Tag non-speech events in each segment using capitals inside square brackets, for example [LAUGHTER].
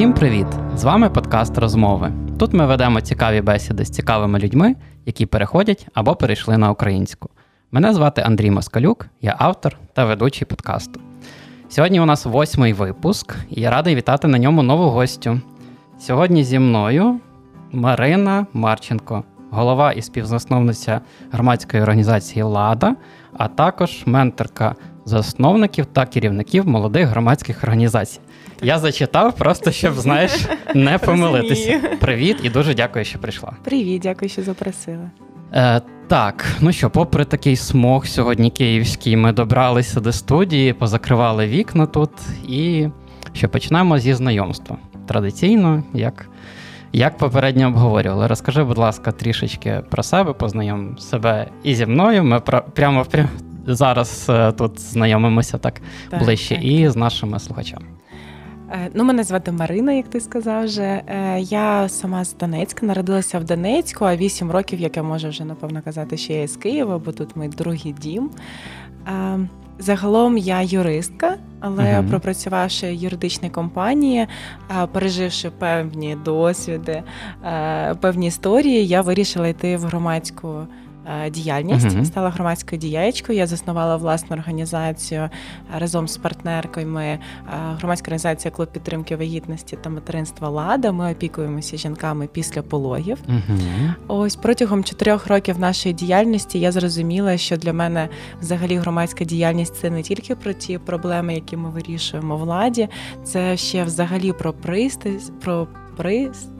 Усім привіт! З вами подкаст Розмови. Тут ми ведемо цікаві бесіди з цікавими людьми, які переходять або перейшли на українську. Мене звати Андрій Москалюк, я автор та ведучий подкасту. Сьогодні у нас восьмий випуск, і я радий вітати на ньому нову гостю. Сьогодні зі мною Марина Марченко, голова і співзасновниця громадської організації Лада, а також менторка засновників та керівників молодих громадських організацій. Я зачитав просто, щоб знаєш, не помилитися. Привіт і дуже дякую, що прийшла. Привіт, дякую, що запросили. Е, так, ну що, попри такий смог сьогодні київський, ми добралися до студії, позакривали вікна тут і що почнемо зі знайомства. Традиційно, як, як попередньо обговорювали. Розкажи, будь ласка, трішечки про себе, познайом себе і зі мною. Ми про, прямо, прямо зараз е, тут знайомимося так, Так, ближче, так. і з нашими слухачами. Е, Ну, мене звати Марина, як ти сказав вже. Е, Я сама з Донецька, народилася в Донецьку, а вісім років, як я можу вже напевно казати, що я з Києва, бо тут мій другий дім. Е, Загалом я юристка, але Мгм. пропрацювавши в юридичній компанії, переживши певні досвіди, певні історії, я вирішила йти в громадську діяльність. Мгм. Стала громадською діячкою. Я заснувала власну організацію е, разом з партнерками. е, Громадська організація Клуб підтримки вагітності та материнства Лада. Ми опікуємося жінками після пологів. Угу. Ось протягом чотирьох років нашої діяльності я зрозуміла, що для мене взагалі громадська діяльність це не тільки про ті проблеми, які ми вирішуємо владі, це ще взагалі про пристрасть, про пристрасть,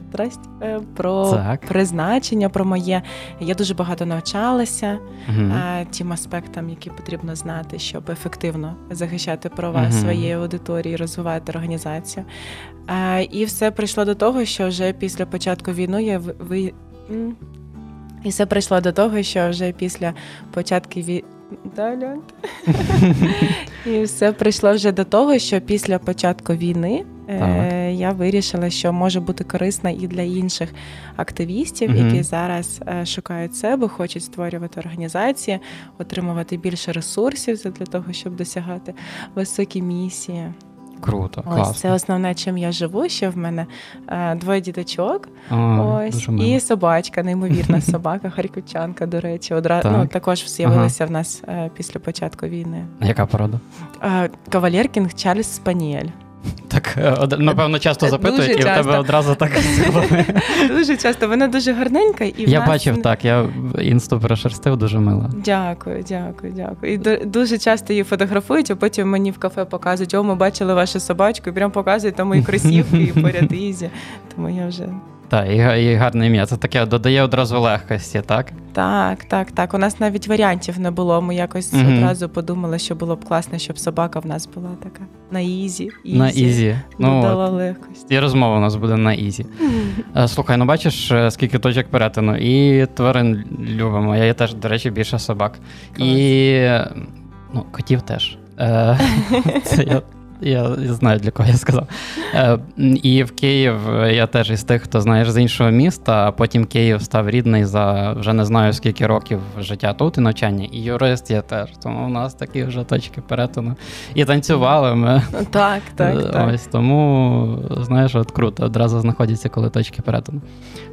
е, про Так. призначення, про моє. Я дуже багато навчалася Угу. тим аспектам, які потрібно знати, щоб ефективно захищати права Мгм. своєї аудиторії, розвивати організацію. І все прийшло до того, що вже після початку війни я ви-. І все прийшло до того, що вже після початку ві... Да? І все прийшло вже до того, що після початку війни е, я вирішила, що може бути корисна і для інших активістів, Мгм. які зараз е, шукають себе, хочуть створювати організації, отримувати більше ресурсів для того, щоб досягати високі місії. Круто, Ось класно. це основне, чим я живу. Ще в мене е, двоє діточок. А, Ось і собачка, неймовірна [LAUGHS] собака, харківчанка, до речі, одразу Так. ну, також з'явилася в нас е, після початку війни. Яка порода? Е, Кавалєркінг Чарльз Спаніель. Так, е, напевно, часто Дуже запитують, і в тебе одразу так. [LAUGHS] Дуже часто вона дуже гарненька, і в Я нас... бачив так, я інсту перешерстив, дуже мила. Дякую, дякую, дякую. І ду- дуже часто її фотографують, а потім мені в кафе показують, о, ми бачили вашу собачку, і прям показують там мої кросівки і поряд [LAUGHS] Ізі. Тому я вже Так, і, і гарне ім'я. Це таке додає одразу легкості, так? так, так, так. У нас навіть варіантів не було. Ми якось Мгм. одразу подумали, що було б класно, щоб собака в нас була така на easy. На easy. Ну, додала от. легкості. і розмова у нас буде на easy. Е, Слухай, ну бачиш, е, скільки точок перетину. І тварин любимо. Я теж, до речі, більше собак. І е, ну, котів теж. Е, [LAUGHS] Це я. Я знаю, для кого я сказав. Е, і в Київ я теж із тих, хто знаєш з іншого міста, а потім Київ став рідний за вже не знаю скільки років життя тут і навчання. І юрист я теж. Тому у нас такі вже точки перетину. І танцювали ми. Так, так, Е, так. Ось тому, знаєш, от круто, одразу знаходяться, коли точки перетину.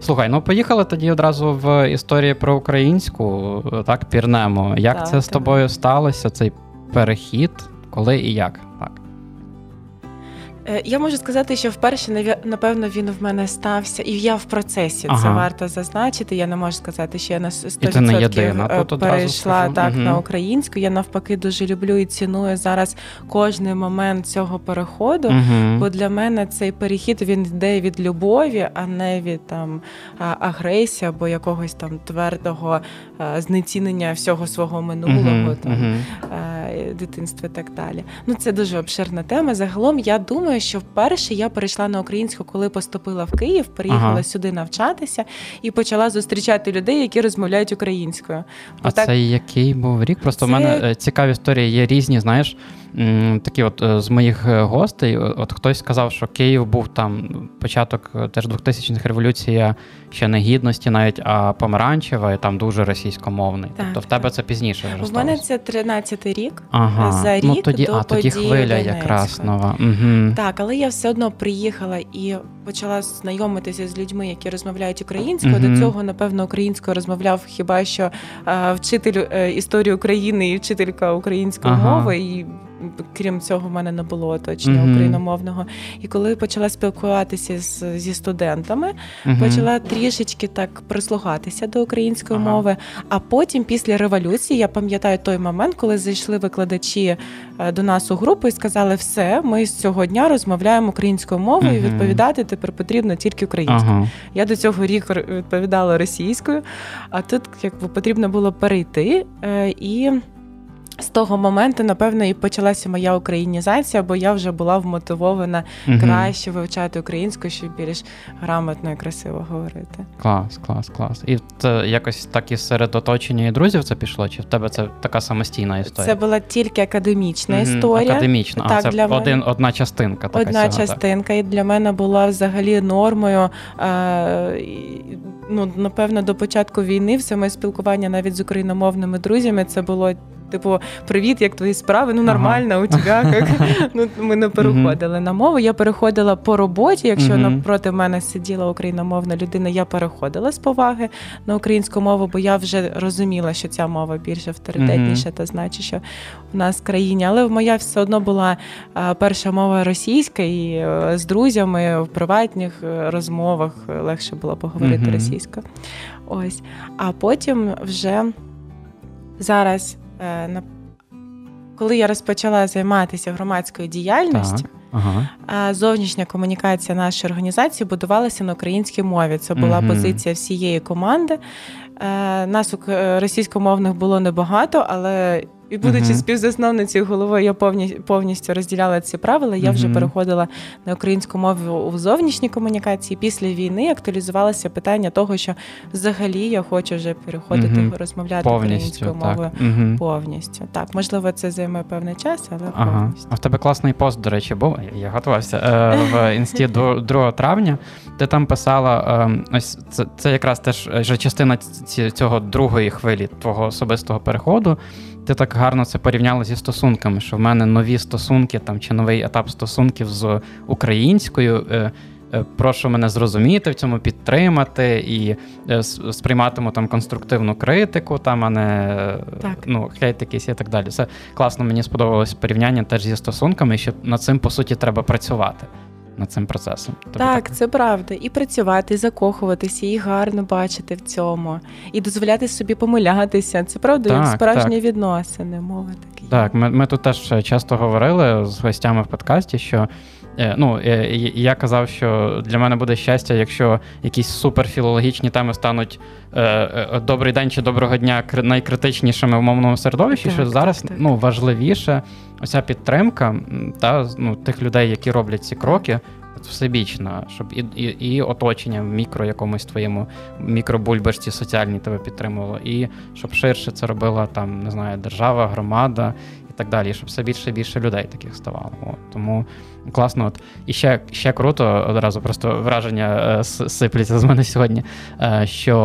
Слухай, ну поїхали тоді одразу в історії про українську, так, пірнемо. Як Так, це з тобою сталося, цей перехід, коли і як? Так. Е, Я можу сказати, що вперше напевно він в мене стався, і я в процесі це варто зазначити. Я не можу сказати, що я на 100% І не єдина, е, перейшла так Мгм. на українську. Я навпаки дуже люблю і ціную зараз кожний момент цього переходу. Угу. Бо для мене цей перехід він йде від любові, а не від там агресії або якогось там твердого знецінення всього свого минулого. там е, дитинства і так далі. Ну це дуже обширна тема. Загалом я думаю, що вперше я перейшла на українську, коли поступила в Київ, приїхала Ага. сюди навчатися і почала зустрічати людей, які розмовляють українською. А так... це який був рік? Просто в мене е, цікаві історії, є різні, знаєш. Такі, от е, з моїх е, гостей, от хтось сказав, що Київ був там початок е, теж 2000-х революція ще не гідності, навіть а помаранчева, і там дуже російськомовний. Так, тобто в тебе так. це пізніше вже У мене це 13-й рік. Ага. за ну тоді, до а тоді хвиля Донецька. якраз нова. Угу. Так, але я все одно приїхала і почала знайомитися з людьми, які розмовляють українською. Мгм. До цього, напевно, українською розмовляв хіба що е, вчитель е, історії України і вчителька української Ага. мови. І крім цього, в мене не було оточення Мгм. україномовного. І коли почала спілкуватися з, зі студентами, Угу. почала трішечки так прислухатися до української Ага. мови. А потім, після революції, я пам'ятаю той момент, коли зайшли викладачі е, до нас у групу і сказали: все, ми з цього дня розмовляємо українською мовою. і. Відповідати тепер потрібно тільки українською. Ага. Я до цього рік відповідала російською, а тут якби потрібно було перейти. е, І з того моменту, напевно, і почалася моя українізація, бо я вже була вмотивована Мгм. краще вивчати українську, щоб більш грамотно і красиво говорити. Клас, клас, клас. І це якось так і серед оточення і друзів це пішло? Чи в тебе це така самостійна історія? Це була тільки академічна Мгм, історія. Академічна, а Так, це для мене. один, одна частинка. Така Одна цього, так. і для мене була взагалі нормою. Е, ну, напевно, до початку війни все моє спілкування навіть з україномовними друзями це було. Типу, привіт, як твої справи? Ну Ага. нормально, у тебе як? [LAUGHS] Ну ми не переходили на мову. Я переходила по роботі. Якщо Мгм. навпроти мене сиділа україномовна людина, я переходила з поваги на українську мову, бо я вже розуміла, що ця мова більш авторитетніша та значить, що в нас в країні. Але моя все одно була перша мова російська, і е, з друзями в приватних е, розмовах е, легше було поговорити російською. Ось. А потім вже зараз, е, коли я розпочала займатися громадською діяльністю, Так. Ага. зовнішня комунікація нашої організації будувалася на українській мові. Це була Мгм. позиція всієї команди. Е, Нас е, російськомовних було небагато, але і будучи Мгм. співзасновницею головою, я повні, повністю розділяла ці правила. Я вже переходила на українську мову у зовнішній комунікації. Після війни актуалізувалося питання того, що взагалі я хочу вже переходити Мгм. розмовляти Повністю. українською мовою. Угу. повністю. Так, можливо, це займе певний час, але Ага. повністю. А в тебе класний пост, до речі, був. Я- готувався е, в інсті [LAUGHS] до 2 травня. Ти там писала, е, ось це, це якраз теж е, вже частина ці- цього другої хвилі твого особистого переходу. Ти так гарно це порівняла зі стосунками, що в мене нові стосунки там чи новий етап стосунків з українською. Е, е, Прошу мене зрозуміти в цьому, підтримати і е, сприйматиму там конструктивну критику, там, а не Так. ну, хейт якийсь і так далі. Це класно, мені сподобалось порівняння теж зі стосунками, що над цим, по суті, треба працювати над цим процесом. Тобі Так, це правда. І працювати, і закохуватися, і гарно бачити в цьому, і дозволяти собі помилятися. Це правда Так, справжні відносини, мови такі. Так, ми, ми тут теж часто говорили з гостями в подкасті, що ну, е, і- і я казав, що для мене буде щастя, якщо якісь суперфілологічні теми стануть е, е, добрий день чи доброго дня кри- найкритичнішими в мовному середовищі, Так, що так, зараз так. ну, важливіше оця підтримка та, ну, тих людей, які роблять ці кроки. от Всебічно, щоб і, і, і оточення в мікро якомусь твоєму мікробульбашці соціальній тебе підтримувало, і щоб ширше це робила там, не знаю, держава, громада так далі, щоб все більше і більше людей таких ставало. От. Тому класно. От. І ще, ще круто, одразу просто враження е, сипляться з мене сьогодні, е, що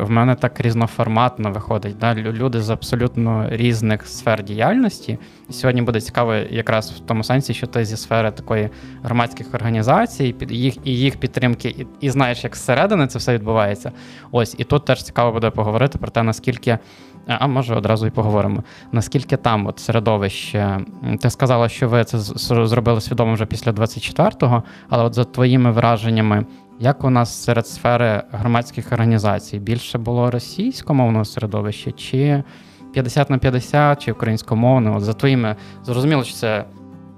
в мене так різноформатно виходить. Да? Люди з абсолютно різних сфер діяльності. Сьогодні буде цікаво якраз в тому сенсі, що ти зі сфери такої громадських організацій, їх і їх підтримки, і, і знаєш, як зсередини це все відбувається. Ось і тут теж цікаво буде поговорити про те, наскільки. А може одразу і поговоримо. Наскільки там от середовище, ти сказала, що ви це зробили свідомо вже після 24-го, але от за твоїми враженнями, як у нас серед сфери громадських організацій більше було російськомовного середовища, чи 50 на 50, чи українськомовне? От за твоїми зрозуміло, що це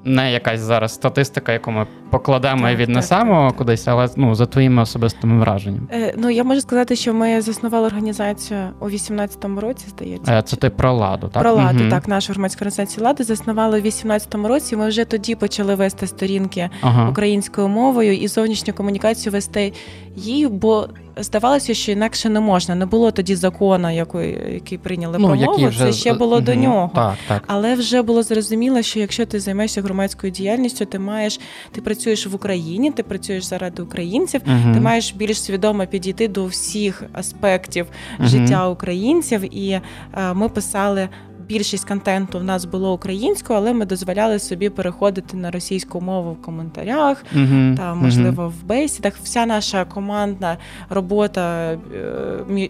не якась зараз статистика, яку ми покладемо Так, і віднесемо так, так. кудись, але ну за твоїми особистими враженнями. Е, ну я можу сказати, що ми заснували організацію у 18-му році, здається. Е, Це ти про ладу, так? Про ладу, Мгм. так, нашу громадську організацію ладу заснували у 18-му році. Ми вже тоді почали вести сторінки Ага. українською мовою і зовнішню комунікацію вести її, бо здавалося, що інакше не можна. Не було тоді закону, який, який прийняли Ну, промову. які вже Це ще було до нього. Так, так. Але вже було зрозуміло, що якщо ти займаєшся громадською діяльністю, ти маєш ти працюєш в Україні, ти працюєш заради українців, Мгм. ти маєш більш свідомо підійти до всіх аспектів Мгм. життя українців. І е, ми писали. Більшість контенту в нас було українською, але ми дозволяли собі переходити на російську мову в коментарях, Мгм. та можливо в бесідах. Вся наша командна робота е,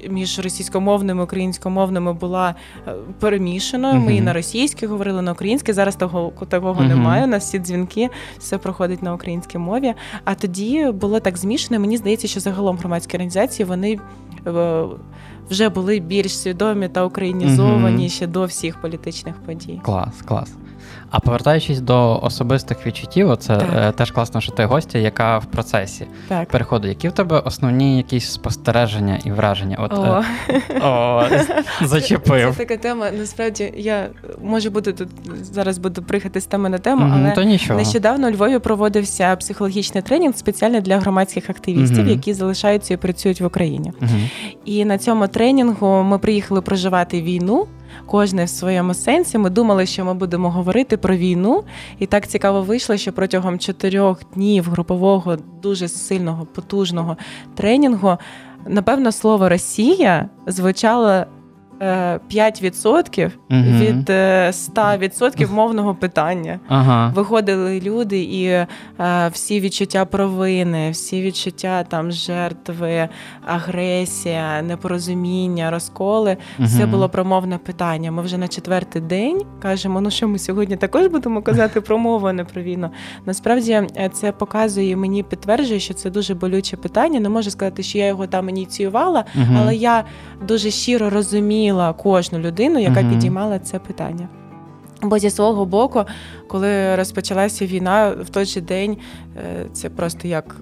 між російськомовними і українськомовними була е, перемішаною. Ми і на російській говорили на українській. Зараз того такого немає. У нас всі дзвінки, все проходить на українській мові. А тоді було так змішано. Мені здається, що загалом громадські організації вони. Вже були більш свідомі та українізовані Мгм. ще до всіх політичних подій. Клас, клас. А повертаючись до особистих відчуттів, це Так. е, теж класно, що ти гостя, яка в процесі Так. переходу. Які в тебе основні якісь спостереження і враження? От О. е, о, Це зачепив. така тема. Насправді я може буду тут зараз буду прихати з теми на тему, Мгм, але То нічого. нещодавно у Львові проводився психологічний тренінг спеціально для громадських активістів, Мгм. які залишаються і працюють в Україні. Мгм. І на цьому тренінгу ми приїхали проживати війну. Кожне в своєму сенсі. Ми думали, що ми будемо говорити про війну, і так цікаво вийшло, що протягом чотирьох днів групового, дуже сильного, потужного тренінгу, напевно, слово Росія звучало 5% від е, 100% мовного питання. Ага. Виходили люди, і е, всі відчуття провини, всі відчуття там жертви, агресія, непорозуміння, розколи. Все було промовне питання. Ми вже на четвертий день кажемо: ну що ми сьогодні також будемо казати про мову, а не про війну. Насправді е, це показує мені підтверджує, що це дуже болюче питання. Не можу сказати, що я його там ініціювала, але я дуже щиро розуміла кожну людину, яка Мгм. підіймала це питання. Бо зі свого боку, коли розпочалася війна, в той же день е, це просто як,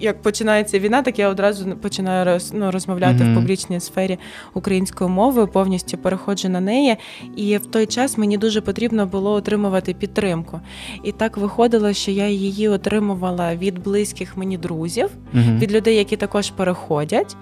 як починається війна, так я одразу починаю роз, ну, розмовляти Мгм. в публічній сфері українською мовою, повністю переходжу на неї. І в той час мені дуже потрібно було отримувати підтримку. І так виходило, що я її отримувала від близьких мені друзів, Мгм. від людей, які також переходять.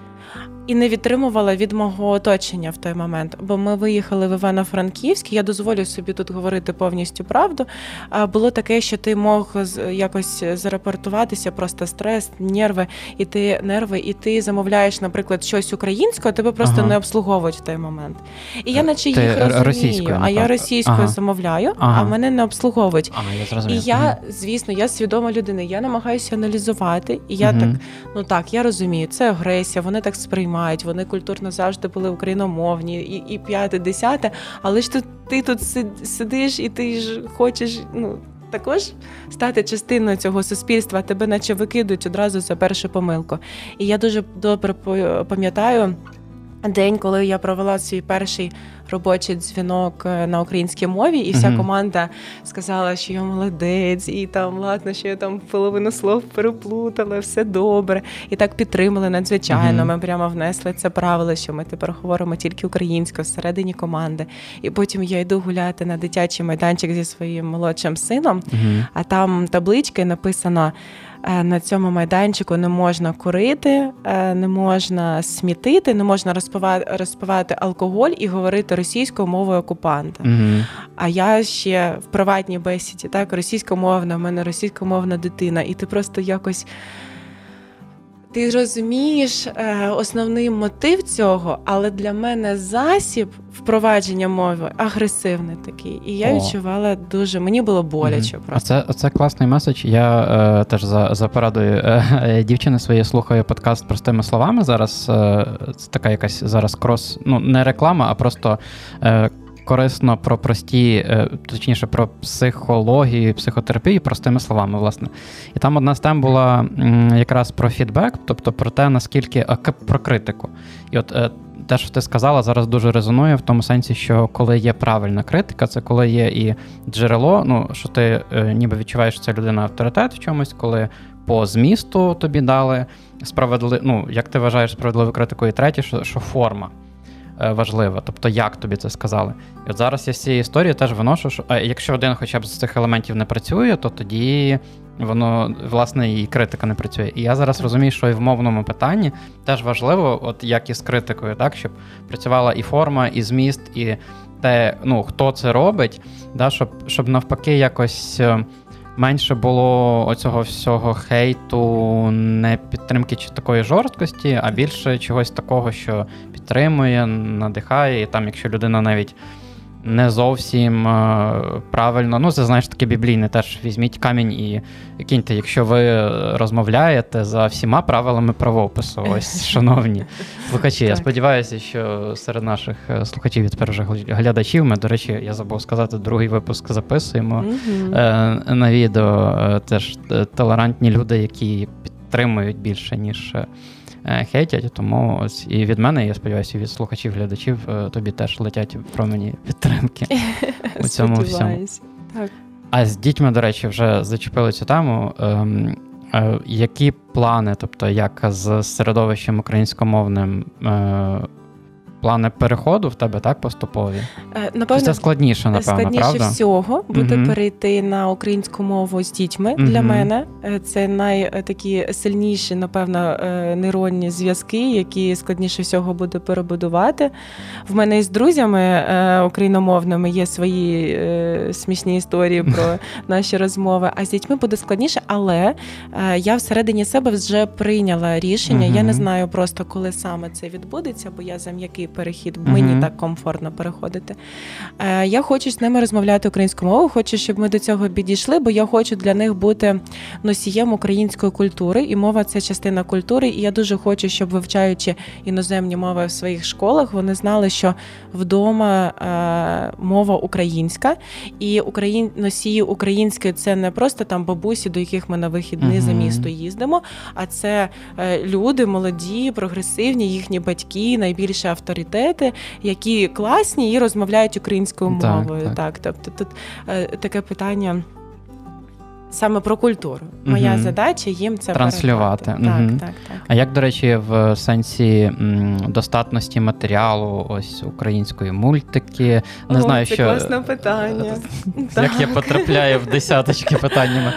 І не відтримувала від мого оточення в той момент, бо ми виїхали в Івано-Франківськ. Я дозволю собі тут говорити повністю правду. А було таке, що ти мог якось зарапортуватися, просто стрес, нерви, і ти нерви, і ти замовляєш, наприклад, щось українською, тебе просто Ага. не обслуговують в той момент. І я, наче Ти їх розумію, російською, а я російською Ага. замовляю, Ага. а мене не обслуговують. Я І я, звісно, я свідома людина. Я намагаюся аналізувати, і я так ну так, я розумію, це агресія, вони так сприймають, вони культурно завжди були україномовні, і, і п'яте, десяте. Але ж тут ти тут сидиш і ти ж хочеш, ну. Також стати частиною цього суспільства, тебе наче викидують одразу за першу помилку. І я дуже добре пам'ятаю день, коли я провела свій перший робочий дзвінок е, на українській мові, і вся Мгм. команда сказала, що я молодець, і там ладно, що я там половину слов переплутала, все добре. І так підтримали надзвичайно. Мгм. Ми прямо внесли це правило, що ми тепер говоримо тільки українською всередині команди. І потім я йду гуляти на дитячий майданчик зі своїм молодшим сином, Мгм. а там таблички написано. Е, На цьому майданчику не можна курити, е, не можна смітити, не можна розпивати, розпивати алкоголь і говорити російською мовою окупанта. Мгм. А я ще в приватній бесіді, так, російськомовна, в мене російськомовна дитина, і ти просто якось. Ти розумієш е, основний мотив цього, але для мене засіб впровадження мови агресивний такий. І я О. відчувала дуже, мені було боляче. А просто. це, це класний меседж. Я е, теж за, за порадою е, е, дівчини своєї слухаю подкаст простими словами. Зараз е, це така якась зараз крос, ну не реклама, а просто. Корисно про прості, е, точніше, про психологію, психотерапію простими словами, власне. І там одна з тем була якраз про фідбек, тобто про те, наскільки про критику. І от е, те, що ти сказала, зараз дуже резонує в тому сенсі, що коли є правильна критика, це коли є і джерело, ну що ти е, ніби відчуваєш, що це людина авторитет в чомусь, коли по змісту тобі дали справедливу, ну як ти вважаєш справедливу критику, і третє, що, що форма. Е, важливе. Тобто, як тобі це сказали? І от зараз я з цієї історії теж виношу, що а якщо один хоча б з цих елементів не працює, то тоді воно власне і критика не працює. І я зараз розумію, що і в мовному питанні теж важливо, от як і з критикою, так щоб працювала і форма, і зміст, і те, ну хто це робить, да, щоб щоб навпаки якось. Менше було оцього всього хейту, не підтримки чи такої жорсткості, а більше чогось такого, що підтримує, надихає. І там, якщо людина навіть не зовсім е, правильно. Ну, це знаєш таке біблійне, теж візьміть камінь і киньте, якщо ви розмовляєте за всіма правилами правопису. [LAUGHS] Ось, шановні слухачі. Я сподіваюся, що серед наших е, слухачів і тепер вже глядачів. Ми, до речі, я забув сказати, другий випуск записуємо mm-hmm. на відео. Теж толерантні люди, які підтримують більше, ніж. Е, хейтять, тому ось і від мене, я сподіваюся, і від слухачів, глядачів е, тобі теж летять промені підтримки [LAUGHS] у цьому всьому. Так. А з дітьми, до речі, вже зачепили цю тему. Ем, е, які плани, тобто як з середовищем українськомовним е, плани переходу в тебе так поступові? Е, напевно, це складніше, напевно, складніше правда? всього буде угу. перейти на українську мову з дітьми. Угу. Для мене е, це найтакі сильніші, напевно, е, нейронні зв'язки, які складніше всього буде перебудувати. В мене із друзями україномовними є свої смішні історії про [LAUGHS] наші розмови. А з дітьми буде складніше, але я всередині себе вже прийняла рішення. Угу. Я не знаю просто коли саме це відбудеться, бо я за м'який перехід. Uh-huh. Мені так комфортно переходити. Е, Я хочу з ними розмовляти українською мовою, хочу, щоб ми до цього підійшли, бо я хочу для них бути носієм української культури, і мова це частина культури. І я дуже хочу, щоб вивчаючи іноземні мови в своїх школах, вони знали, що вдома е, мова українська, і Україн... носії української це не просто там бабусі, до яких ми на вихідні uh-huh. за місто їздимо, а це е, люди молоді, прогресивні, їхні батьки, найбільше авторитети авторитети, які класні і розмовляють українською мовою. Так, так. так тобто тут е, таке питання. Саме про культуру. Моя угу. задача їм це транслювати. Угу. Так, так, так. А як, до речі, в сенсі достатності матеріалу, ось української мультики, не О, знаю, це що класне питання. [LAUGHS] Як я потрапляю в десяточки [LAUGHS] питаннями.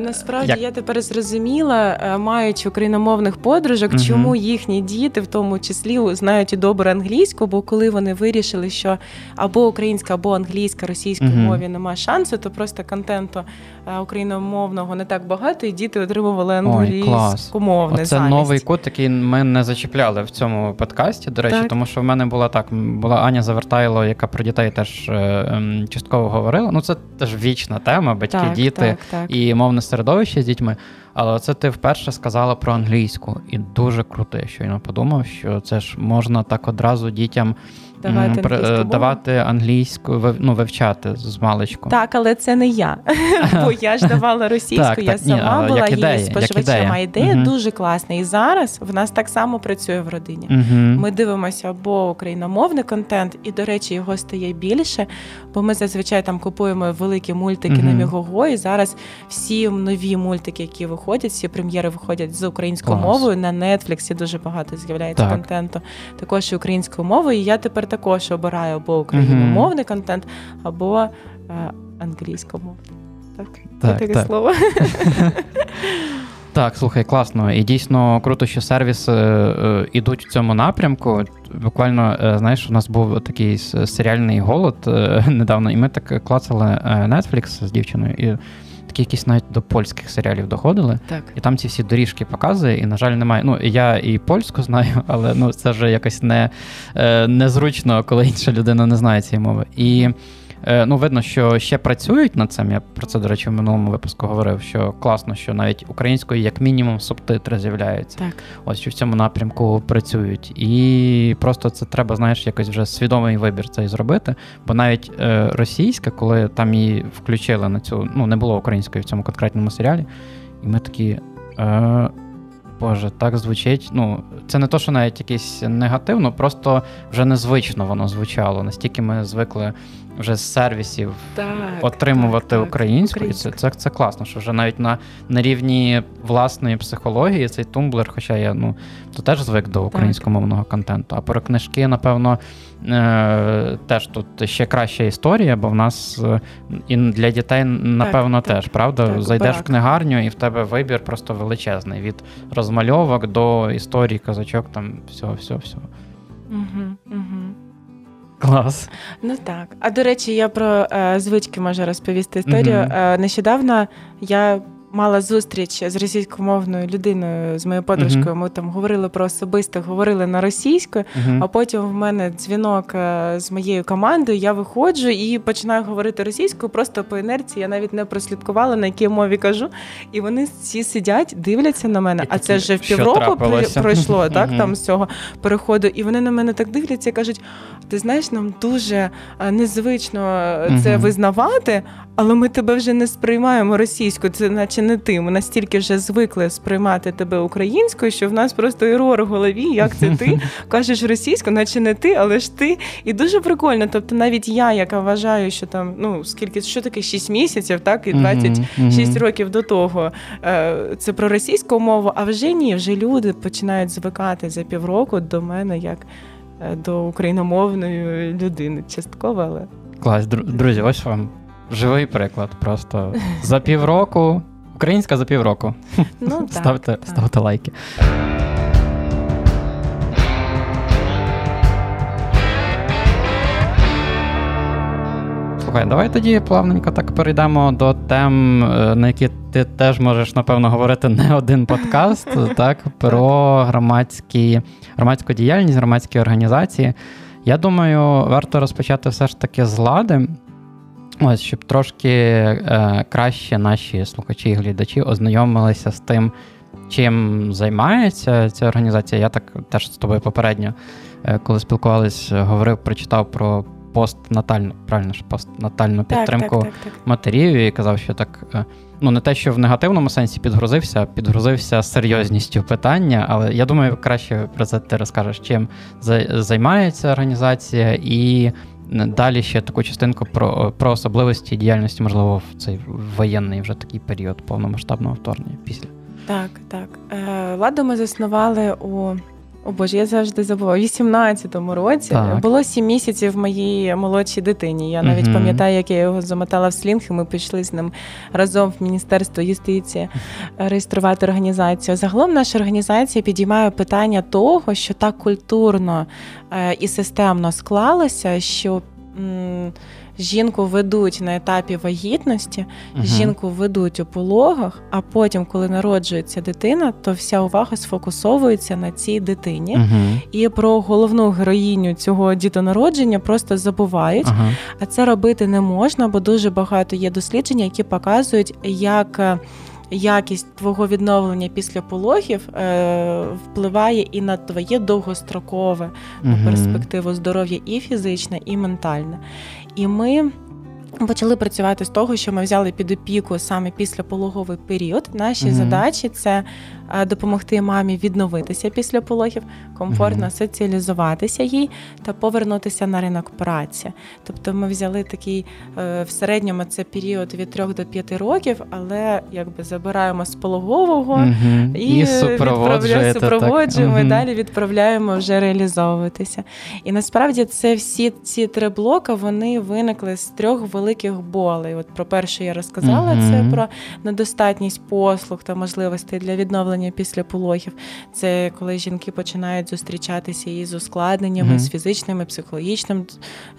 Насправді як? я тепер зрозуміла, е, маючи україномовних подружок, угу. чому їхні діти, в тому числі, знають і добре англійську, бо коли вони вирішили, що або українська, або англійська, російської угу. мові немає шансу, то просто контенту е, україномовного не так багато, і діти отримували англійську мовне. Це новий код, який ми не зачіпляли в цьому подкасті. До речі, так. тому що в мене була так, була Аня Завертайло, яка про дітей теж е, ем, частково говорила. Ну це теж вічна тема, батьки, так, діти так, і мовне середовище з дітьми. Але це ти вперше сказала про англійську, і дуже круто, я щойно подумав, що це ж можна так одразу дітям давати англійську, давати англійську ну, вивчати з маличку. Так, але це не я. [LAUGHS] Бо я ж давала російську, так, я так, сама ні, була її споживачем. А ідея дуже класна. І зараз в нас так само працює в родині. Ми дивимося або україномовний контент, і, до речі, його стає більше, бо ми зазвичай там купуємо великі мультики на Мігого, і зараз всі нові мультики, які виходять, всі прем'єри виходять з українською Клас. мовою. На Нетфліксі дуже багато з'являється так. контенту, також і українською мовою. І я тепер також обираю або україномовний контент, або е, англійському. Так, так таке так. слово. [LAUGHS] Так, слухай, класно. І дійсно круто, що сервіси е, ідуть в цьому напрямку. Буквально, е, знаєш, у нас був такий серіальний голод е, [LAUGHS] недавно, і ми так клацали Netflix з дівчиною. І якісь навіть до польських серіалів доходили. Так. І там ці всі доріжки показує, і, на жаль, немає. Ну, я і польську знаю, [LAUGHS] але ну, це вже якось не, е, незручно, коли інша людина не знає цієї мови. І ну, видно, що ще працюють над цим. Я про це, до речі, в минулому випуску говорив. Що класно, що навіть українською, як мінімум, субтитри з'являються. Так. Ось що в цьому напрямку працюють. І просто це треба, знаєш, якось вже свідомий вибір цей зробити. Бо навіть е, російська, коли там її включили на цю, ну не було української в цьому конкретному серіалі, і ми такі. Е, Боже, так звучить. Ну, це не то, що навіть якийсь негативно, просто вже незвично воно звучало. Настільки ми звикли вже з сервісів так, отримувати так, українську. І це, це це класно, що вже навіть на на рівні власної психології цей тумблер, хоча я ну то теж звик до українськомовного контенту. А про книжки, напевно, е, теж тут ще краща історія, бо в нас е, і для дітей, напевно, так, теж правда. Так, Зайдеш в книгарню, і в тебе вибір просто величезний від розмальовок до історії, казачок, там всього, всього, всього. Угу, угу. Клас. Ну так. А до речі, я про е, звички можу розповісти історію. Мгм. Е, нещодавно я мала зустріч з російськомовною людиною, з моєю подружкою. Мгм. Ми там говорили про особисте, говорили на російською. Угу. А потім в мене дзвінок е, з моєю командою. Я виходжу і починаю говорити російською. Просто по інерції я навіть не прослідкувала, на якій мові кажу. І вони всі сидять, дивляться на мене. І а це вже в півроку пройшло, [LAUGHS] так там з цього переходу. І вони на мене так дивляться і кажуть: ти знаєш, нам дуже е, незвично е, це визнавати. Але ми тебе вже не сприймаємо російською, це наче не ти. Ми настільки вже звикли сприймати тебе українською, що в нас просто ерор в голові. Як це ти [LAUGHS] кажеш російською, наче не ти, але ж ти. І дуже прикольно. Тобто, навіть я, яка вважаю, що там ну скільки що таке 6 місяців, так і 26 років до того. е, Це про російську мову. А вже ні, вже люди починають звикати за півроку до мене як е, до україномовної людини. Частково, але Клас, друзі, ось вам живий приклад. Просто за півроку. Українська за півроку. ну [LAUGHS] так. ставте, так. ставте лайки. Слухай, давай тоді плавненько так перейдемо до тем, е, на які ти теж можеш, напевно, говорити не один подкаст, [LAUGHS] так, про громадські, громадську діяльність, громадські організації. Я думаю, варто розпочати все ж таки з лади. Ось, щоб трошки е, краще наші слухачі і глядачі ознайомилися з тим, чим займається ця організація. Я так теж з тобою попередньо, е, коли спілкувались, говорив, прочитав про постнатальну, правильно ж, постнатальну Так, підтримку так, так, так. матерів і казав, що так. е, Ну, не те, що в негативному сенсі підгрузився, підгрузився серйозністю питання, але я думаю, краще про це ти розкажеш, чим за- займається організація, і далі ще таку частинку про, про особливості діяльності, можливо, в цей воєнний вже такий період повномасштабного вторгнення після. Так, так. Е, Ладу ми заснували у. О Боже, я завжди забуваю. У 18-му році Так. було 7 місяців моїй молодшій дитині. Я навіть Мгм. пам'ятаю, як я його замотала в слінг, і ми пішли з ним разом в Міністерство юстиції реєструвати організацію. Загалом наша організація підіймає питання того, що так культурно е, і системно склалося, що м, жінку ведуть на етапі вагітності, Мгм. Жінку ведуть у пологах, а потім, коли народжується дитина, то вся увага сфокусовується на цій дитині. Мгм. І про головну героїню цього дітонародження просто забувають. Ага. А це робити не можна, бо дуже багато є досліджень, які показують, як е, якість твого відновлення після пологів е, впливає і на твоє довгострокове Мгм. перспективу здоров'я і фізичне, і ментальне. І ми. Почали працювати з того, що ми взяли під опіку саме після пологовий період. Наші угу. задачі це допомогти мамі відновитися після пологів, комфортно Мгм. соціалізуватися їй та повернутися на ринок праці. Тобто ми взяли такий е, в середньому це період від 3 до 5 років, але якби забираємо з пологового Мгм. і, відправляємо, так. супроводжуємо і далі відправляємо вже реалізовуватися. І насправді це всі ці три блоки вони виникли з трьох великих болей. От про перше я розказала, це про недостатність послуг та можливостей для відновлення після пологів. Це коли жінки починають зустрічатися із ускладненнями, Мгм. з фізичним і психологічним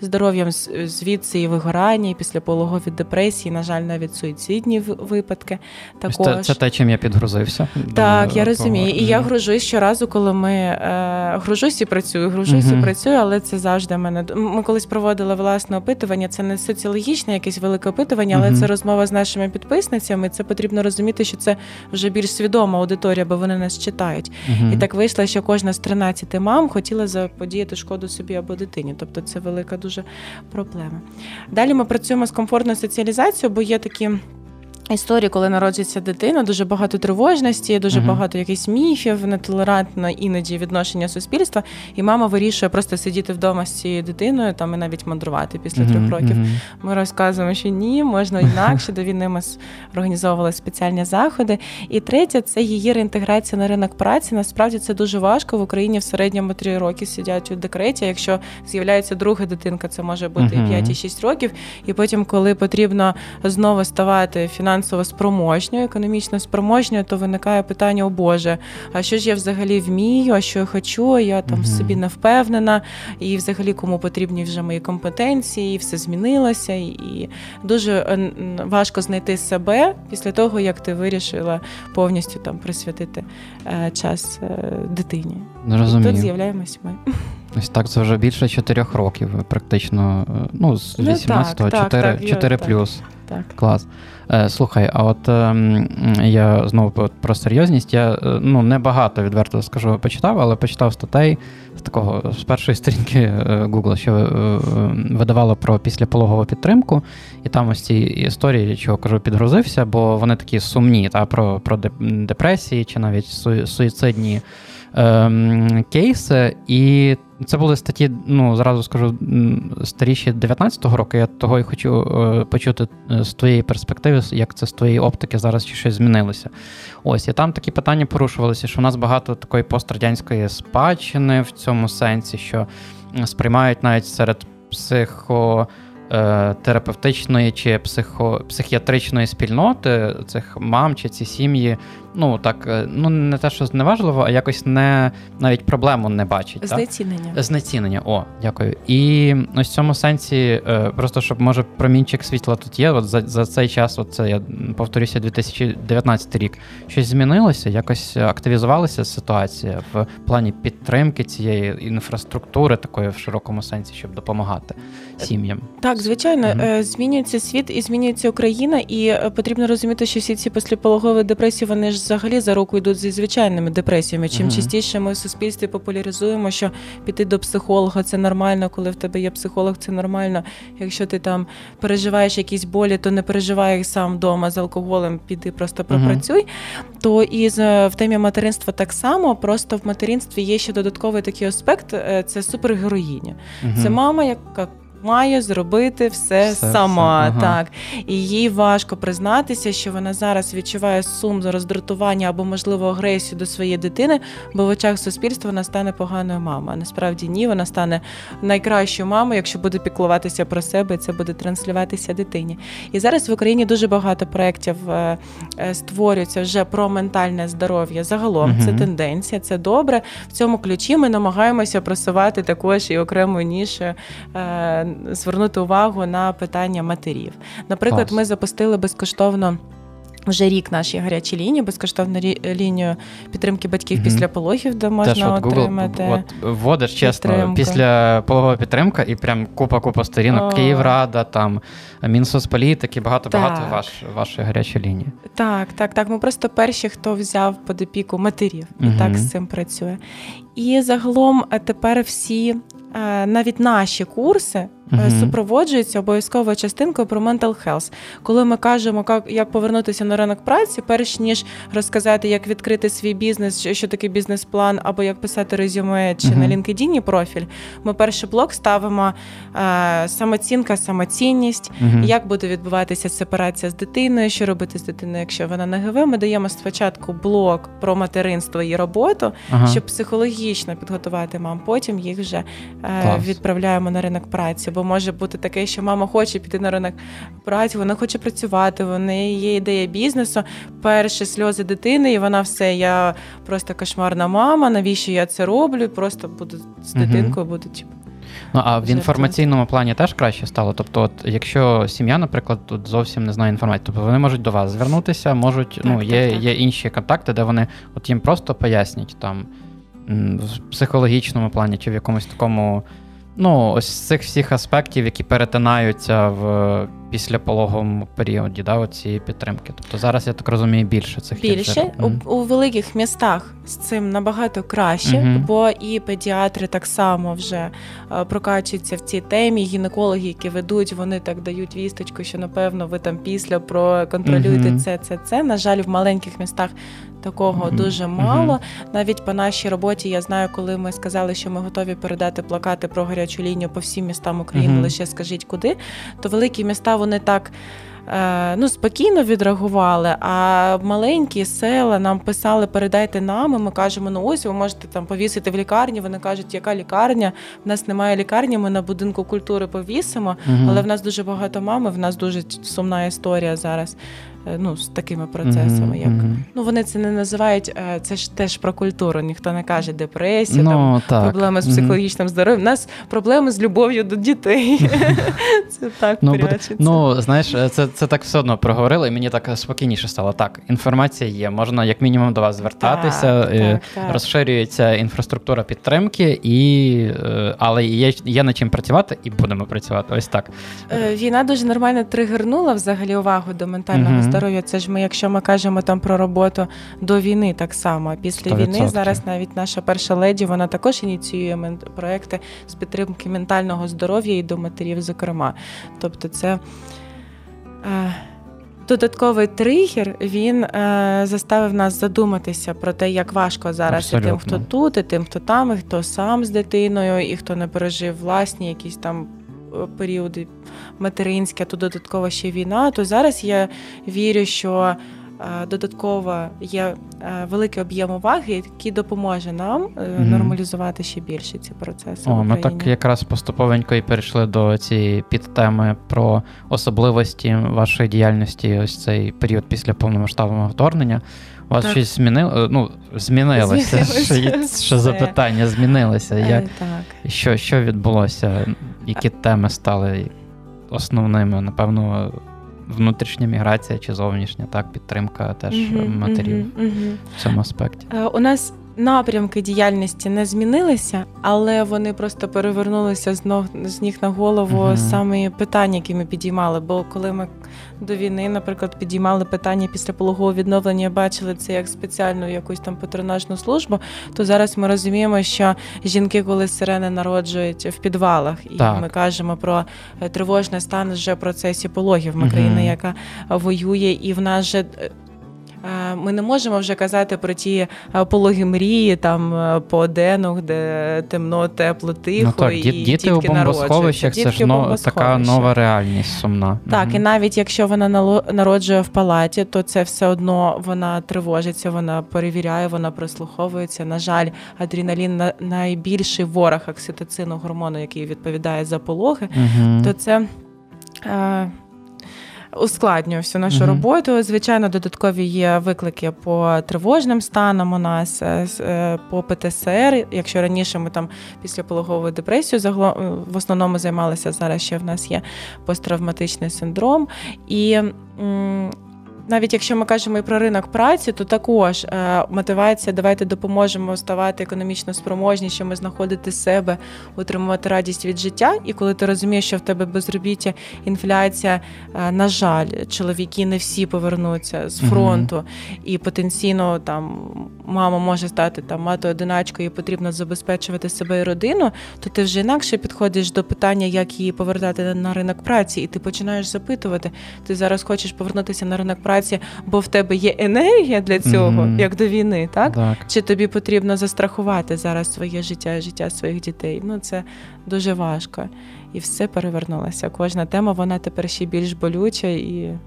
здоров'ям, звідси і вигорання, і післяпологові депресії, на жаль, навіть суїцидні випадки. Також. Це, це те, чим я підгрузився. Так, Думаю, я розумію. І я гружусь щоразу, коли ми е, гружусь і працюю, гружусь Мгм. і працюю, але це завжди мене. Ми колись проводили власне опитування. Це не соціологічне, якесь велике опитування, але це розмова з нашими підписницями. Це потрібно розуміти, що це вже більш свідома аудиторія, бо вони нас читають. Мгм. І так вийшло, що кожна з 13 мам хотіла заподіяти шкоду собі або дитині. Тобто це велика дуже проблема. Далі ми працюємо з комфортною соціалізацією, бо є такі. Історії, коли народжується дитина, дуже багато тривожності, дуже Мгм. багато якихось міфів, нетолерантне іноді відношення суспільства. І мама вирішує просто сидіти вдома з цією дитиною, там і навіть мандрувати після трьох Мгм, років. Ми розказуємо, що ні, можна інакше. До війни ми організовували спеціальні заходи. І третє це її реінтеграція на ринок праці. Насправді це дуже важко. В Україні в середньому три роки сидять у декреті. Якщо з'являється друга дитинка, це може бути Мгм. 5 і 6 років. І потім, коли потрібно знову ставати фінансово спроможньою, економічно спроможньою, то виникає питання: о Боже, а що ж я взагалі вмію, а що я хочу? Я там в собі не впевнена, і взагалі кому потрібні вже мої компетенції, і все змінилося, і- дуже е, важко знайти себе після того, як ти вирішила повністю там присвятити е, час е, дитині. Не Тут розумію. з'являємось ми. Ось так, це вже більше чотирьох років, практично. Ну, з Ну, так, 18-го, так, 4, так, я- 4 так. плюс. Так. Клас. Е, слухай, а от ем, я знову про серйозність. Я е, ну небагато відверто скажу, почитав, але почитав статей з такого з першої [LAUGHS] сторінки е, Google, що видавало про післяпологову підтримку, і там ось ці історії, чого кажу, підгрузився, бо вони такі сумні, та про, про депресії чи навіть су- суїцидні ем, кейси. І це були статті, ну зразу скажу, старіші 19-го року. Я того і хочу е, почути е, з твоєї перспективи, як це з твоєї оптики зараз чи щось змінилося. Ось, і там такі питання порушувалися, що у нас багато такої пострадянської спадщини в цьому сенсі, що сприймають навіть серед психо. е, Терапевтичної чи психо, психіатричної спільноти цих мам чи ці сім'ї, ну так, е, ну не те, що зневажливо, а якось не навіть проблему не бачать. так? Знецінення. Знецінення, о, дякую. І ось в цьому сенсі, е, просто щоб може промінчик світла тут є. От за, за цей час, от це я повторюся, 2019 рік. Щось змінилося, якось активізувалася ситуація в плані підтримки цієї інфраструктури, такої в широкому сенсі, щоб допомагати сім'ям. Так, звичайно, е, змінюється світ і змінюється Україна, і потрібно розуміти, що всі ці післяпологові депресії вони ж взагалі за року йдуть зі звичайними депресіями. Чим Мгм. частіше ми в суспільстві популяризуємо, що піти до психолога це нормально, коли в тебе є психолог, це нормально. Якщо ти там переживаєш якісь болі, то не переживай їх сам вдома з алкоголем, піди просто пропрацюй. То і з- в темі материнства так само, просто в материнстві є ще додатковий такий аспект е, це супергероїня. Це мама, яка має зробити все, Все сама. сам, ага. Так і їй важко признатися, що вона зараз відчуває сум за роздратування або можливо агресію до своєї дитини, бо в очах суспільства вона стане поганою мамою. А насправді ні, вона стане найкращою мамою, якщо буде піклуватися про себе, і це буде транслюватися дитині. І зараз в Україні дуже багато проєктів е, е, створюється вже про ментальне здоров'я. Загалом це тенденція, це добре. В цьому ключі ми намагаємося просувати також і окремою нішою е, звернути увагу на питання матерів. Наприклад, Клас. ми запустили безкоштовно. Вже рік наші гарячі лінії, безкоштовну рі- лінію підтримки батьків Мгм. після пологів, де можна Теж от Google отримати. от вводиш чесно підтримку. після пологова підтримка і прям купа купа сторінок. О. Київрада, там Мінсоцполітики, багато багато ваш вашої гарячої лінії. Так, так, так. Ми просто перші, хто взяв під опіку матерів, і Мгм. так з цим працює. І загалом е, тепер всі, е, навіть наші курси, Мгм. супроводжуються обов'язковою частинкою про mental health. Коли ми кажемо, як, як повернутися на ринок праці, перш ніж розказати, як відкрити свій бізнес, що, що таке бізнес-план, або як писати резюме чи Мгм. на LinkedIn профіль, ми перший блок ставимо е, самоцінка, самоцінність. Мгм. Як буде відбуватися сепарація з дитиною? Що робити з дитиною, якщо вона на ГВ? Ми даємо спочатку блок про материнство і роботу, Ага. щоб психологічно підготувати мам. Потім їх вже е, відправляємо на ринок праці. Бо може бути таке, що мама хоче піти на ринок праці, вона хоче працювати, в неї є ідея бізнесу. Перші сльози дитини, і вона все. Я просто кошмарна мама. Навіщо я це роблю? Просто буду з дитинкою, буду типу. Ну а в інформаційному плані теж краще стало. Тобто, от якщо сім'я, наприклад, тут зовсім не знає інформації, тобто вони можуть до вас звернутися, можуть, ну так, є, так. є інші контакти, де вони от їм просто пояснять там в психологічному плані чи в якомусь такому Ну, ось з цих всіх аспектів, які перетинаються в післяпологовому періоді, да, цієї підтримки. Тобто зараз, я так розумію, більше цих більше є. у, у великих містах з цим набагато краще, Мгм. бо і педіатри так само вже е, прокачуються в цій темі. Гінекологи, які ведуть, вони так дають вісточку, що напевно ви там після проконтролюєте Мгм. це, це, це. На жаль, в маленьких містах такого Мгм. дуже Мгм. мало. Навіть по нашій роботі я знаю, коли ми сказали, що ми готові передати плакати про гарячу лінію по всім містам України, Мгм. лише скажіть куди, то великі міста вони так. е, Ну, спокійно відреагували, а маленькі села нам писали, передайте нам. і Ми кажемо, ну ось ви можете там повісити в лікарні. Вони кажуть, яка лікарня? В нас немає лікарні, ми на будинку культури повісимо. Але в нас дуже багато мами, в нас дуже сумна історія зараз. Е, Ну, з такими процесами. Як ну вони це не називають. е, Це ж теж про культуру. Ніхто не каже депресія, там Ну, так. проблеми з психологічним здоров'ям. У нас проблеми з любов'ю до дітей. [LAUGHS] Це так Ну, прячеться. ну, знаєш, це, це так все одно проговорили, і мені так спокійніше стало. Так, інформація є, можна як мінімум до вас звертатися, Так, е, так, так. розширюється інфраструктура підтримки, і, е, але є, є над чим працювати, і будемо працювати. Ось так. Е, Війна дуже нормально тригернула взагалі увагу до ментального Здоров'я. Це ж ми, якщо ми кажемо там про роботу до війни, так само. Після Сто війни зараз навіть наша перша леді вона також ініціює проекти з підтримки ментального здоров'я і до матерів, зокрема. Тобто, це. Е, Додатковий тригер він е, заставив нас задуматися про те, як важко зараз і тим, хто тут, і тим, хто там, і хто сам з дитиною, і хто не пережив власні якісь там періоди материнські, а тут додатково ще війна. То зараз я вірю, що е, додатково є е, великий об'єм уваги, який допоможе нам е, нормалізувати ще більше ці процеси. О, в ми так якраз поступовенько і перейшли до цієї підтеми про особливості вашої діяльності, ось цей період після повномасштабного вторгнення. У вас Так. щось змінило? Ну, змінилося. Змінилося Що, [LAUGHS] запитання змінилося? Е, Як, так. що, що відбулося? Які теми стали основними? Напевно, внутрішня міграція чи зовнішня, так, підтримка теж угу, матерів угу, угу. в цьому аспекті. Е, У нас напрямки діяльності не змінилися, але вони просто перевернулися з ног з ніг на голову Мгм. саме питання, які ми підіймали. Бо коли ми до війни, наприклад, підіймали питання після пологового відновлення, бачили це як спеціальну якусь там патронажну службу, то зараз ми розуміємо, що жінки, коли сирени народжують в підвалах, і Так. ми кажемо про е, тривожний стан вже в процесі пологів. Ми Мгм. країна, яка воює, і в нас же. Е, Ми не можемо вже казати про ті е, пологи мрії там е, по денах, де темно, тепло, тихо. ну так, і ді- діти у бомбосховищах це ж но, така нова реальність сумна. Так, Мгм. і навіть якщо вона народжує в палаті, то це все одно вона тривожиться, вона перевіряє, вона прислуховується. На жаль, адреналін на- найбільший ворог окситоцину гормону, який відповідає за пологи, Мгм. то це. Ускладнює всю нашу Мгм. роботу. Звичайно, додаткові є виклики по тривожним станам у нас, е, е, по ПТСР. Якщо раніше ми там після пологової депресії загалом е, в основному займалися, зараз ще в нас є посттравматичний синдром. І навіть якщо ми кажемо і про ринок праці, то також е, мотивація давайте допоможемо ставати економічно спроможнішими, знаходити себе, отримувати радість від життя. І коли ти розумієш, що в тебе безробіття, інфляція, е, на жаль, чоловіки не всі повернуться з фронту, і потенційно там мама може стати там мати одиначкою, і потрібно забезпечувати себе і родину, то ти вже інакше підходиш до питання, як її повертати на ринок праці, і ти починаєш запитувати. Ти зараз хочеш повернутися на ринок праці, бо в тебе є енергія для цього, Мгм. як до війни, так? Так. Чи тобі потрібно застрахувати зараз своє життя і життя своїх дітей? Ну це дуже важко. І все перевернулося. Кожна тема вона тепер ще більш болюча і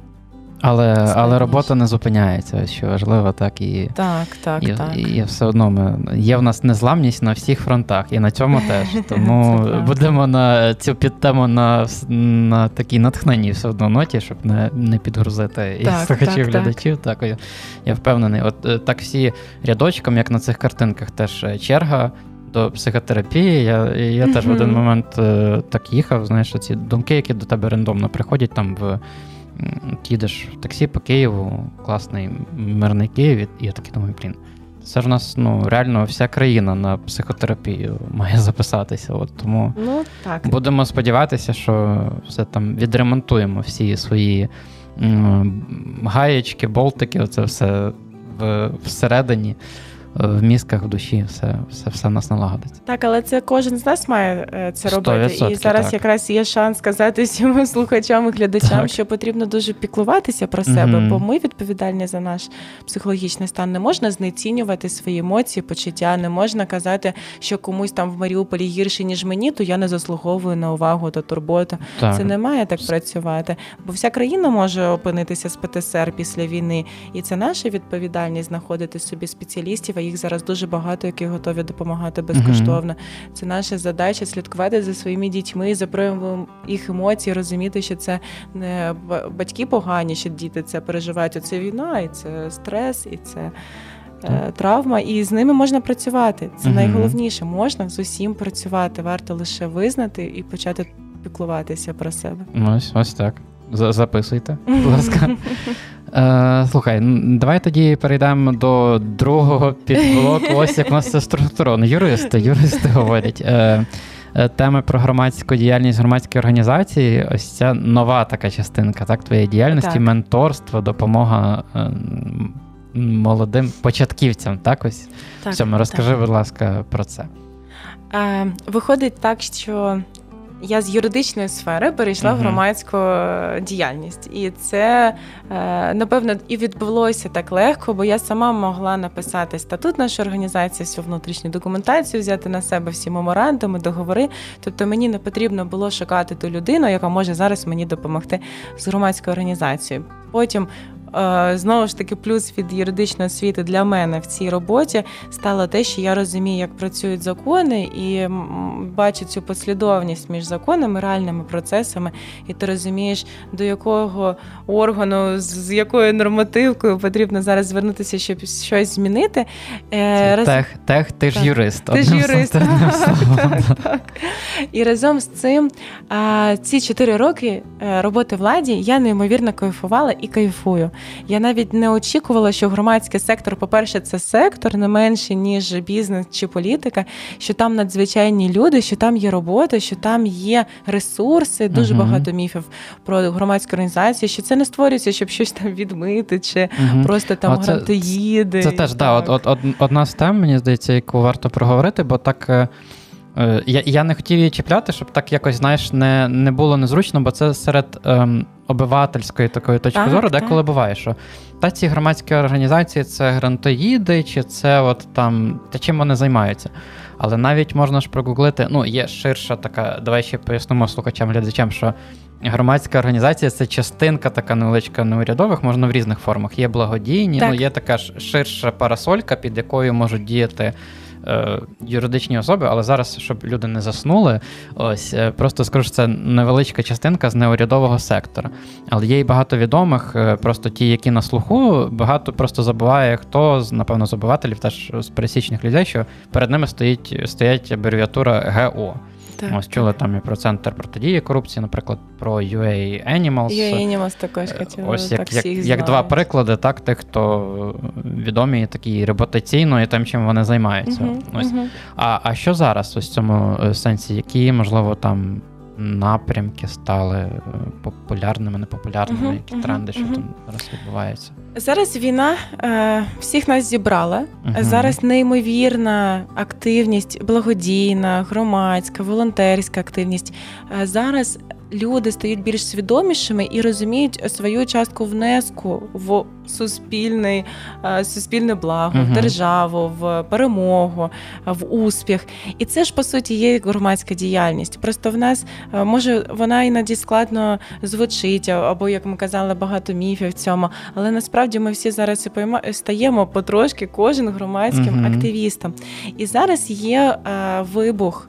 Але, але робота не зупиняється, що важливо, так і. так, так, І, так. і все одно ми є в нас незламність на всіх фронтах, і на цьому теж. [LAUGHS] Тому будемо на цю підтему на, на такій натхненній все одно ноті, щоб не, не підгрузити і Так, слухачів, так, так. глядачів. Так, я, я впевнений. От е, так всі рядочком, як на цих картинках, теж е, черга. До психотерапії я, я теж в один момент е, так їхав. Знаєш, ці думки, які до тебе рандомно приходять там в їдеш в таксі по Києву, класний мирний Київ, і я такий думаю, блін, Це ж у нас ну реально вся країна на психотерапію має записатися. От тому ну, так. будемо сподіватися, що все там відремонтуємо всі свої м, гаєчки, болтики, це все в, всередині в мізках, в душі, все все, все нас налагодиться. Так, але це кожен з нас має е, це робити. І зараз так. якраз є шанс сказати всім [LAUGHS] слухачам і глядачам, так. що потрібно дуже піклуватися про себе, mm-hmm. бо ми відповідальні за наш психологічний стан. Не можна знецінювати свої емоції, почуття, не можна казати, що комусь там в Маріуполі гірше, ніж мені, то я не заслуговую на увагу та турботу. Так. Це не має так працювати. Бо вся країна може опинитися з ПТСР після війни, і це наша відповідальність знаходити собі спеціалістів їх зараз дуже багато, які готові допомагати безкоштовно. Mm-hmm. Це наша задача слідкувати за своїми дітьми, за проявом їх емоцій, розуміти, що це не батьки погані, що діти це переживають. Це війна, і це стрес, і це. Е, травма, і з ними можна працювати. Це uh найголовніше. Можна з усім працювати. Варто лише визнати і почати піклуватися про себе. Ось ось так. Записуйте, [LAUGHS] будь ласка. Е, Слухай, давай тоді перейдемо до другого підблоку. Ось як у нас це структуровано. Юристи, юристи говорять. Е, е, Теми про громадську діяльність громадської організації, ось ця нова така частинка, так, твоєї діяльності, так. менторство, допомога е, молодим початківцям. Так, ось так, Всьому розкажи, так. будь ласка, про це. Е, Виходить так, що я з юридичної сфери перейшла uh-huh. в громадську е, діяльність, і це е, напевно і відбулося так легко, бо я сама могла написати статут нашої організації, всю внутрішню документацію, взяти на себе всі меморандуми, договори. Тобто мені не потрібно було шукати ту людину, яка може зараз мені допомогти з громадською організацією. Потім знову ж таки, плюс від юридичної освіти для мене в цій роботі стало те, що я розумію, як працюють закони, і бачу цю послідовність між законами, реальними процесами, і ти розумієш, до якого органу, з якою нормативкою потрібно зараз звернутися, щоб щось змінити. Е, Роз... Тех, тех, ти ж юрист. Ти ж юрист. [LAUGHS] Так, так, так. І разом з цим ці чотири роки е, роботи владі я неймовірно кайфувала і кайфую. Я навіть не очікувала, що громадський сектор, по-перше, це сектор не менше, ніж бізнес чи політика, що там надзвичайні люди, що там є робота, що там є ресурси, дуже uh-huh. багато міфів про громадські організації, що це не створюється, щоб щось там відмити, чи uh-huh. просто там грантоїди. Це, це теж да, от, от, одна з тем, мені здається, яку варто проговорити, бо так. Е, е, я я не хотів її чіпляти, щоб так якось знаєш, не не було незручно, бо це серед ем, обивательської такої точки так, зору, деколи буває, що та ці громадські організації це грантоїди, чи це от там та чим вони займаються. Але навіть можна ж прогуглити, ну, є ширша така, давай ще пояснимо слухачам, глядачам, що громадська організація це частинка така невеличка неурядових, можна в різних формах. Є благодійні, ну є така ж ширша парасолька, під якою можуть діяти юридичні особи, але зараз, щоб люди не заснули, ось е, просто скажу, що це невеличка частинка з неурядового сектора. Але є й багато відомих, е, просто ті, які на слуху, багато просто забуває, хто з, напевно, забувателів, теж з пересічних людей, що перед ними стоїть стоять абревіатура ГО. Так, Ось чули там і про центр протидії корупції, наприклад, про UA Animals. UA Animals також хотіли. Ось як як, як два приклади, так, тих, хто відомі такі репутаційно і тим, чим вони займаються. Uh-huh, ось. Uh-huh. А а що зараз ось в цьому е, сенсі? Які, можливо, там напрямки стали е, популярними, непопулярними, uh-huh, які тренди, що там зараз відбуваються? Зараз війна е, всіх нас зібрала. Uh-huh. Зараз неймовірна активність, благодійна, громадська, волонтерська активність. Е, зараз люди стають більш свідомішими і розуміють свою частку внеску в суспільний, е, суспільне благо, uh-huh. в державу, в перемогу, в успіх. І це ж по суті є громадська діяльність. Просто в нас е, може вона іноді складно звучить, або як ми казали, багато міфів в цьому. Але насправді ми всі зараз стаємо потрошки, кожен громадським uh-huh. активістом. І зараз є е, вибух.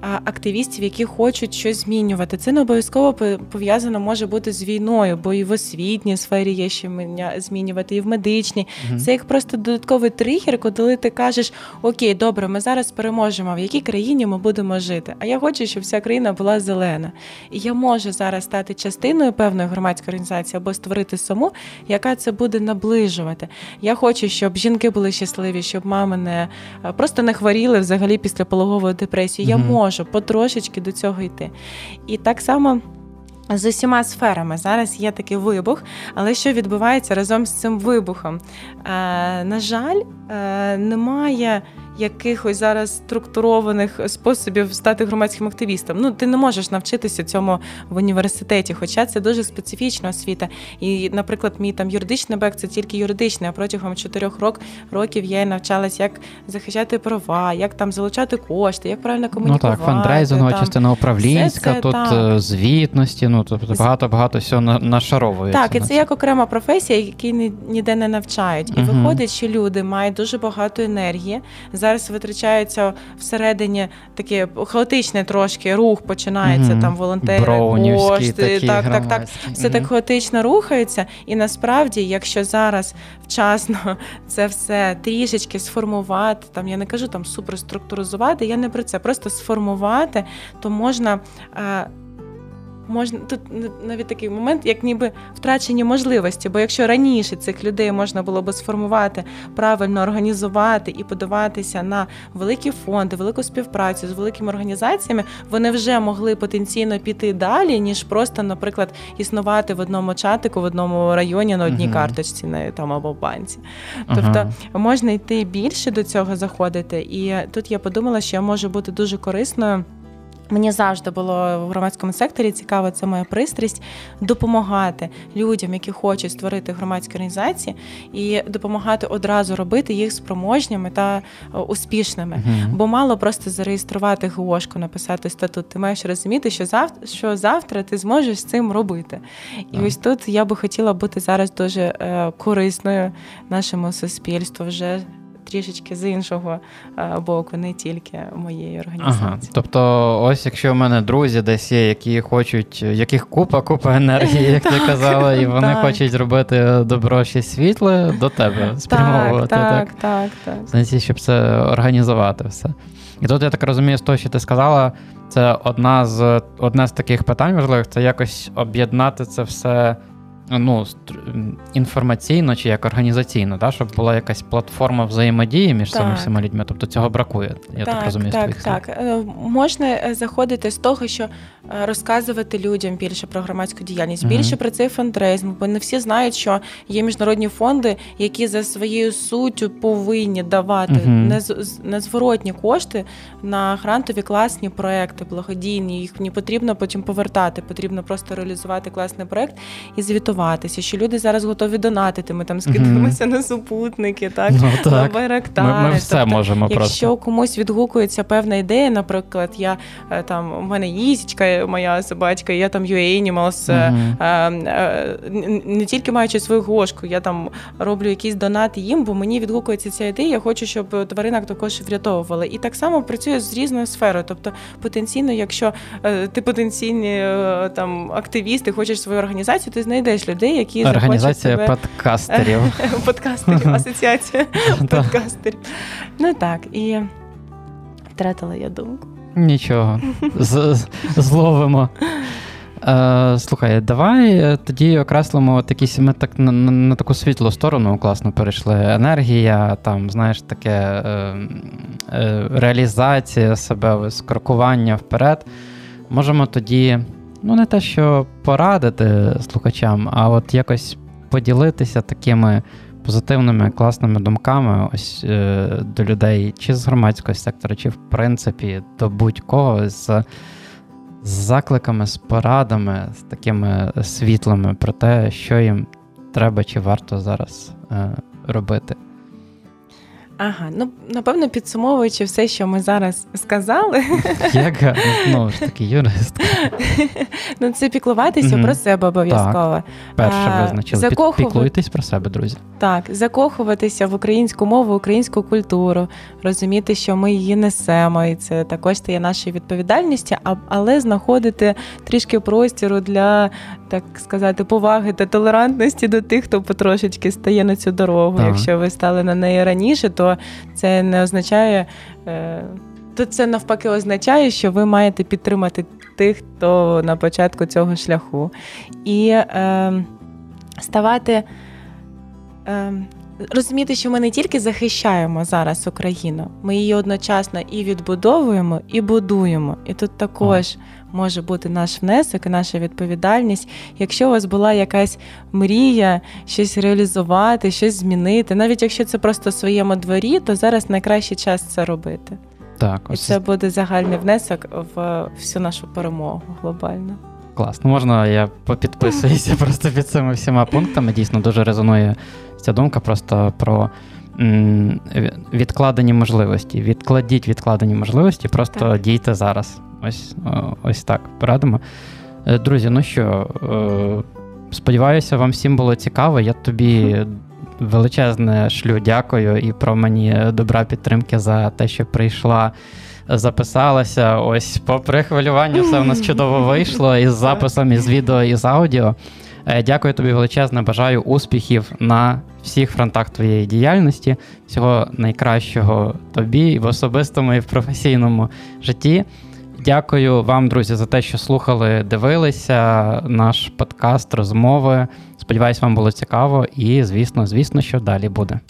Активістів, які хочуть щось змінювати. Це не обов'язково пов'язано може бути з війною, бо і в освітній сфері є ще змінювати, і в медичній. Угу. Це як просто додатковий тригер, коли ти кажеш: Окей, добре, ми зараз переможемо, в якій країні ми будемо жити. А я хочу, щоб вся країна була зелена. І я можу зараз стати частиною певної громадської організації або створити саму, яка це буде наближувати. Я хочу, щоб жінки були щасливі, щоб мами не просто не хворіли взагалі після пологової депресії. Угу. Я можу потрошечки до цього йти. І так само. З усіма сферами зараз є такий вибух, але що відбувається разом з цим вибухом? Е, На жаль, е, немає якихось зараз структурованих способів стати громадським активістом. Ну ти не можеш навчитися цьому в університеті, хоча це дуже специфічна освіта. І, наприклад, мій там юридичний бек це тільки юридичний, а протягом чотирьох років я навчалась, як захищати права, як там залучати кошти, як правильно комунікувати. Ну так, фандрейзингова частина управлінська, це, тут так. Е, звітності, ну тобто багато багато всього нашаровується. Так, і це як окрема професія, які ніде не навчають. І угу. виходить, що люди мають дуже багато енергії зараз витрачається всередині таке хаотичне трошки рух починається mm-hmm. там волонтери, кошти, такі так, так, так. Все mm-hmm. так хаотично рухається. І насправді, якщо зараз вчасно [LAUGHS] це все трішечки сформувати, там я не кажу там суперструктуризувати, я не про це, просто сформувати, то можна. Можна тут навіть такий момент, як ніби втрачені можливості. Бо якщо раніше цих людей можна було би сформувати, правильно організувати і подаватися на великі фонди, велику співпрацю з великими організаціями, вони вже могли потенційно піти далі, ніж просто, наприклад, існувати в одному чатику, в одному районі на одній uh карточці, на там або в банці. Тобто uh можна йти більше до цього заходити, і тут я подумала, що я можу бути дуже корисною. Мені завжди було в громадському секторі цікаво, це моя пристрасть допомагати людям, які хочуть створити громадські організації, і допомагати одразу робити їх спроможніми та е, успішними. uh Бо мало просто зареєструвати ГОшку, написати статут. Ти маєш розуміти, що завтра що завтра ти зможеш з цим робити. І uh ось тут я би хотіла бути зараз дуже е, корисною нашому суспільству вже трішечки з іншого е, боку, не тільки моєї організації. Ага. Тобто, ось якщо в мене друзі десь є, які хочуть, яких купа, купа енергії, як [LAUGHS] ти казала, і вони хочуть зробити добро ще світле до тебе спрямовувати. Так, так, так. Знаєте, щоб це організувати все. І тут я так розумію, з того, що ти сказала, це одна з одне з таких питань важливих це якось об'єднати це все ну, інформаційно чи як організаційно, да? щоб була якась платформа взаємодії між цими всіма людьми. Тобто цього бракує. Я так, так розумію. Так, так. Е, можна е, заходити з того, що е, розказувати людям більше про громадську діяльність, більше uh про цей фондрейзинг, бо не всі знають, що є міжнародні фонди, які за своєю суттю повинні давати uh незворотні кошти на грантові класні проекти, благодійні. Їх не потрібно потім повертати, потрібно просто реалізувати класний проект і звітувати спілкуватися, що люди зараз готові донатити. Ми там скидаємося mm-hmm. на супутники, так, ну, так. на байрактари. Ми, ми все тобто, можемо Якщо просто. комусь відгукується певна ідея, наприклад, я е, там у мене їзічка, моя собачка, я там UA Animals, mm-hmm. не тільки маючи свою гошку, я там роблю якісь донати їм, бо мені відгукується ця ідея. Я хочу, щоб тваринок також врятовували. І так само працює з різною сферою. Тобто, потенційно, якщо ти потенційні там активісти, хочеш свою організацію, ти знайдеш людей, які Організація себе... подкастерів. [LAUGHS] Подкастерів, асоціація [LAUGHS] подкастерів. Ну так, і втратила я думку. Нічого, зловимо. Е, Слухай, давай е, тоді окреслимо якісь ми так на, на, на таку світлу сторону класно перейшли. Енергія, там, знаєш, таке е, е, реалізація себе, скрокування вперед. Можемо тоді ну не те, що порадити слухачам, а от якось поділитися такими позитивними, класними думками ось е, до людей, чи з громадського сектора, чи в принципі до будь-кого з. З закликами, з порадами, з такими світлими про те, що їм треба чи варто зараз е, робити. Ага, ну напевно, підсумовуючи все, що ми зараз сказали, [LAUGHS] Як знову ж таки, юрист. ну це піклуватися Мгм. про себе обов'язково. Перше визначили. Закохувати- Піклуйтесь про себе, друзі. Так, закохуватися в українську мову, українську культуру, розуміти, що ми її несемо, і це також стає нашою відповідальністю, але знаходити трішки простіру для, так сказати, поваги та толерантності до тих, хто потрошечки стає на цю дорогу. Так. Якщо ви стали на неї раніше, то це не означає. Е- то це навпаки означає, що ви маєте підтримати тих, хто на початку цього шляху. І е, ставати. Е, розуміти, що ми не тільки захищаємо зараз Україну, ми її одночасно і відбудовуємо, і будуємо. І тут також може бути наш внесок і наша відповідальність. Якщо у вас була якась мрія, щось реалізувати, щось змінити, навіть якщо це просто в своєму дворі, то зараз найкращий час це робити. Так, І це буде загальний внесок в всю нашу перемогу глобально. класно. Можна я попідписуюся [LAUGHS] просто під цими всіма пунктами. Дійсно дуже резонує ця думка просто про м, відкладені можливості. Відкладіть відкладені можливості, просто Так. дійте зараз. Ось, ось так порадимо. Е, Друзі, ну що, е, сподіваюся, вам всім було цікаво. Я тобі [LAUGHS] величезне шлю дякую і про мені добра підтримки за те, що прийшла. Записалася. Ось, попри хвилювання, все в нас чудово [LAUGHS] вийшло із записом, із відео, і з аудіо. Е, Дякую тобі величезне. Бажаю успіхів на всіх фронтах твоєї діяльності. Всього найкращого тобі і в особистому, і в професійному житті. Дякую вам, друзі, за те, що слухали, дивилися наш подкаст, розмови. Сподіваюсь, вам було цікаво, і звісно, звісно, що далі буде.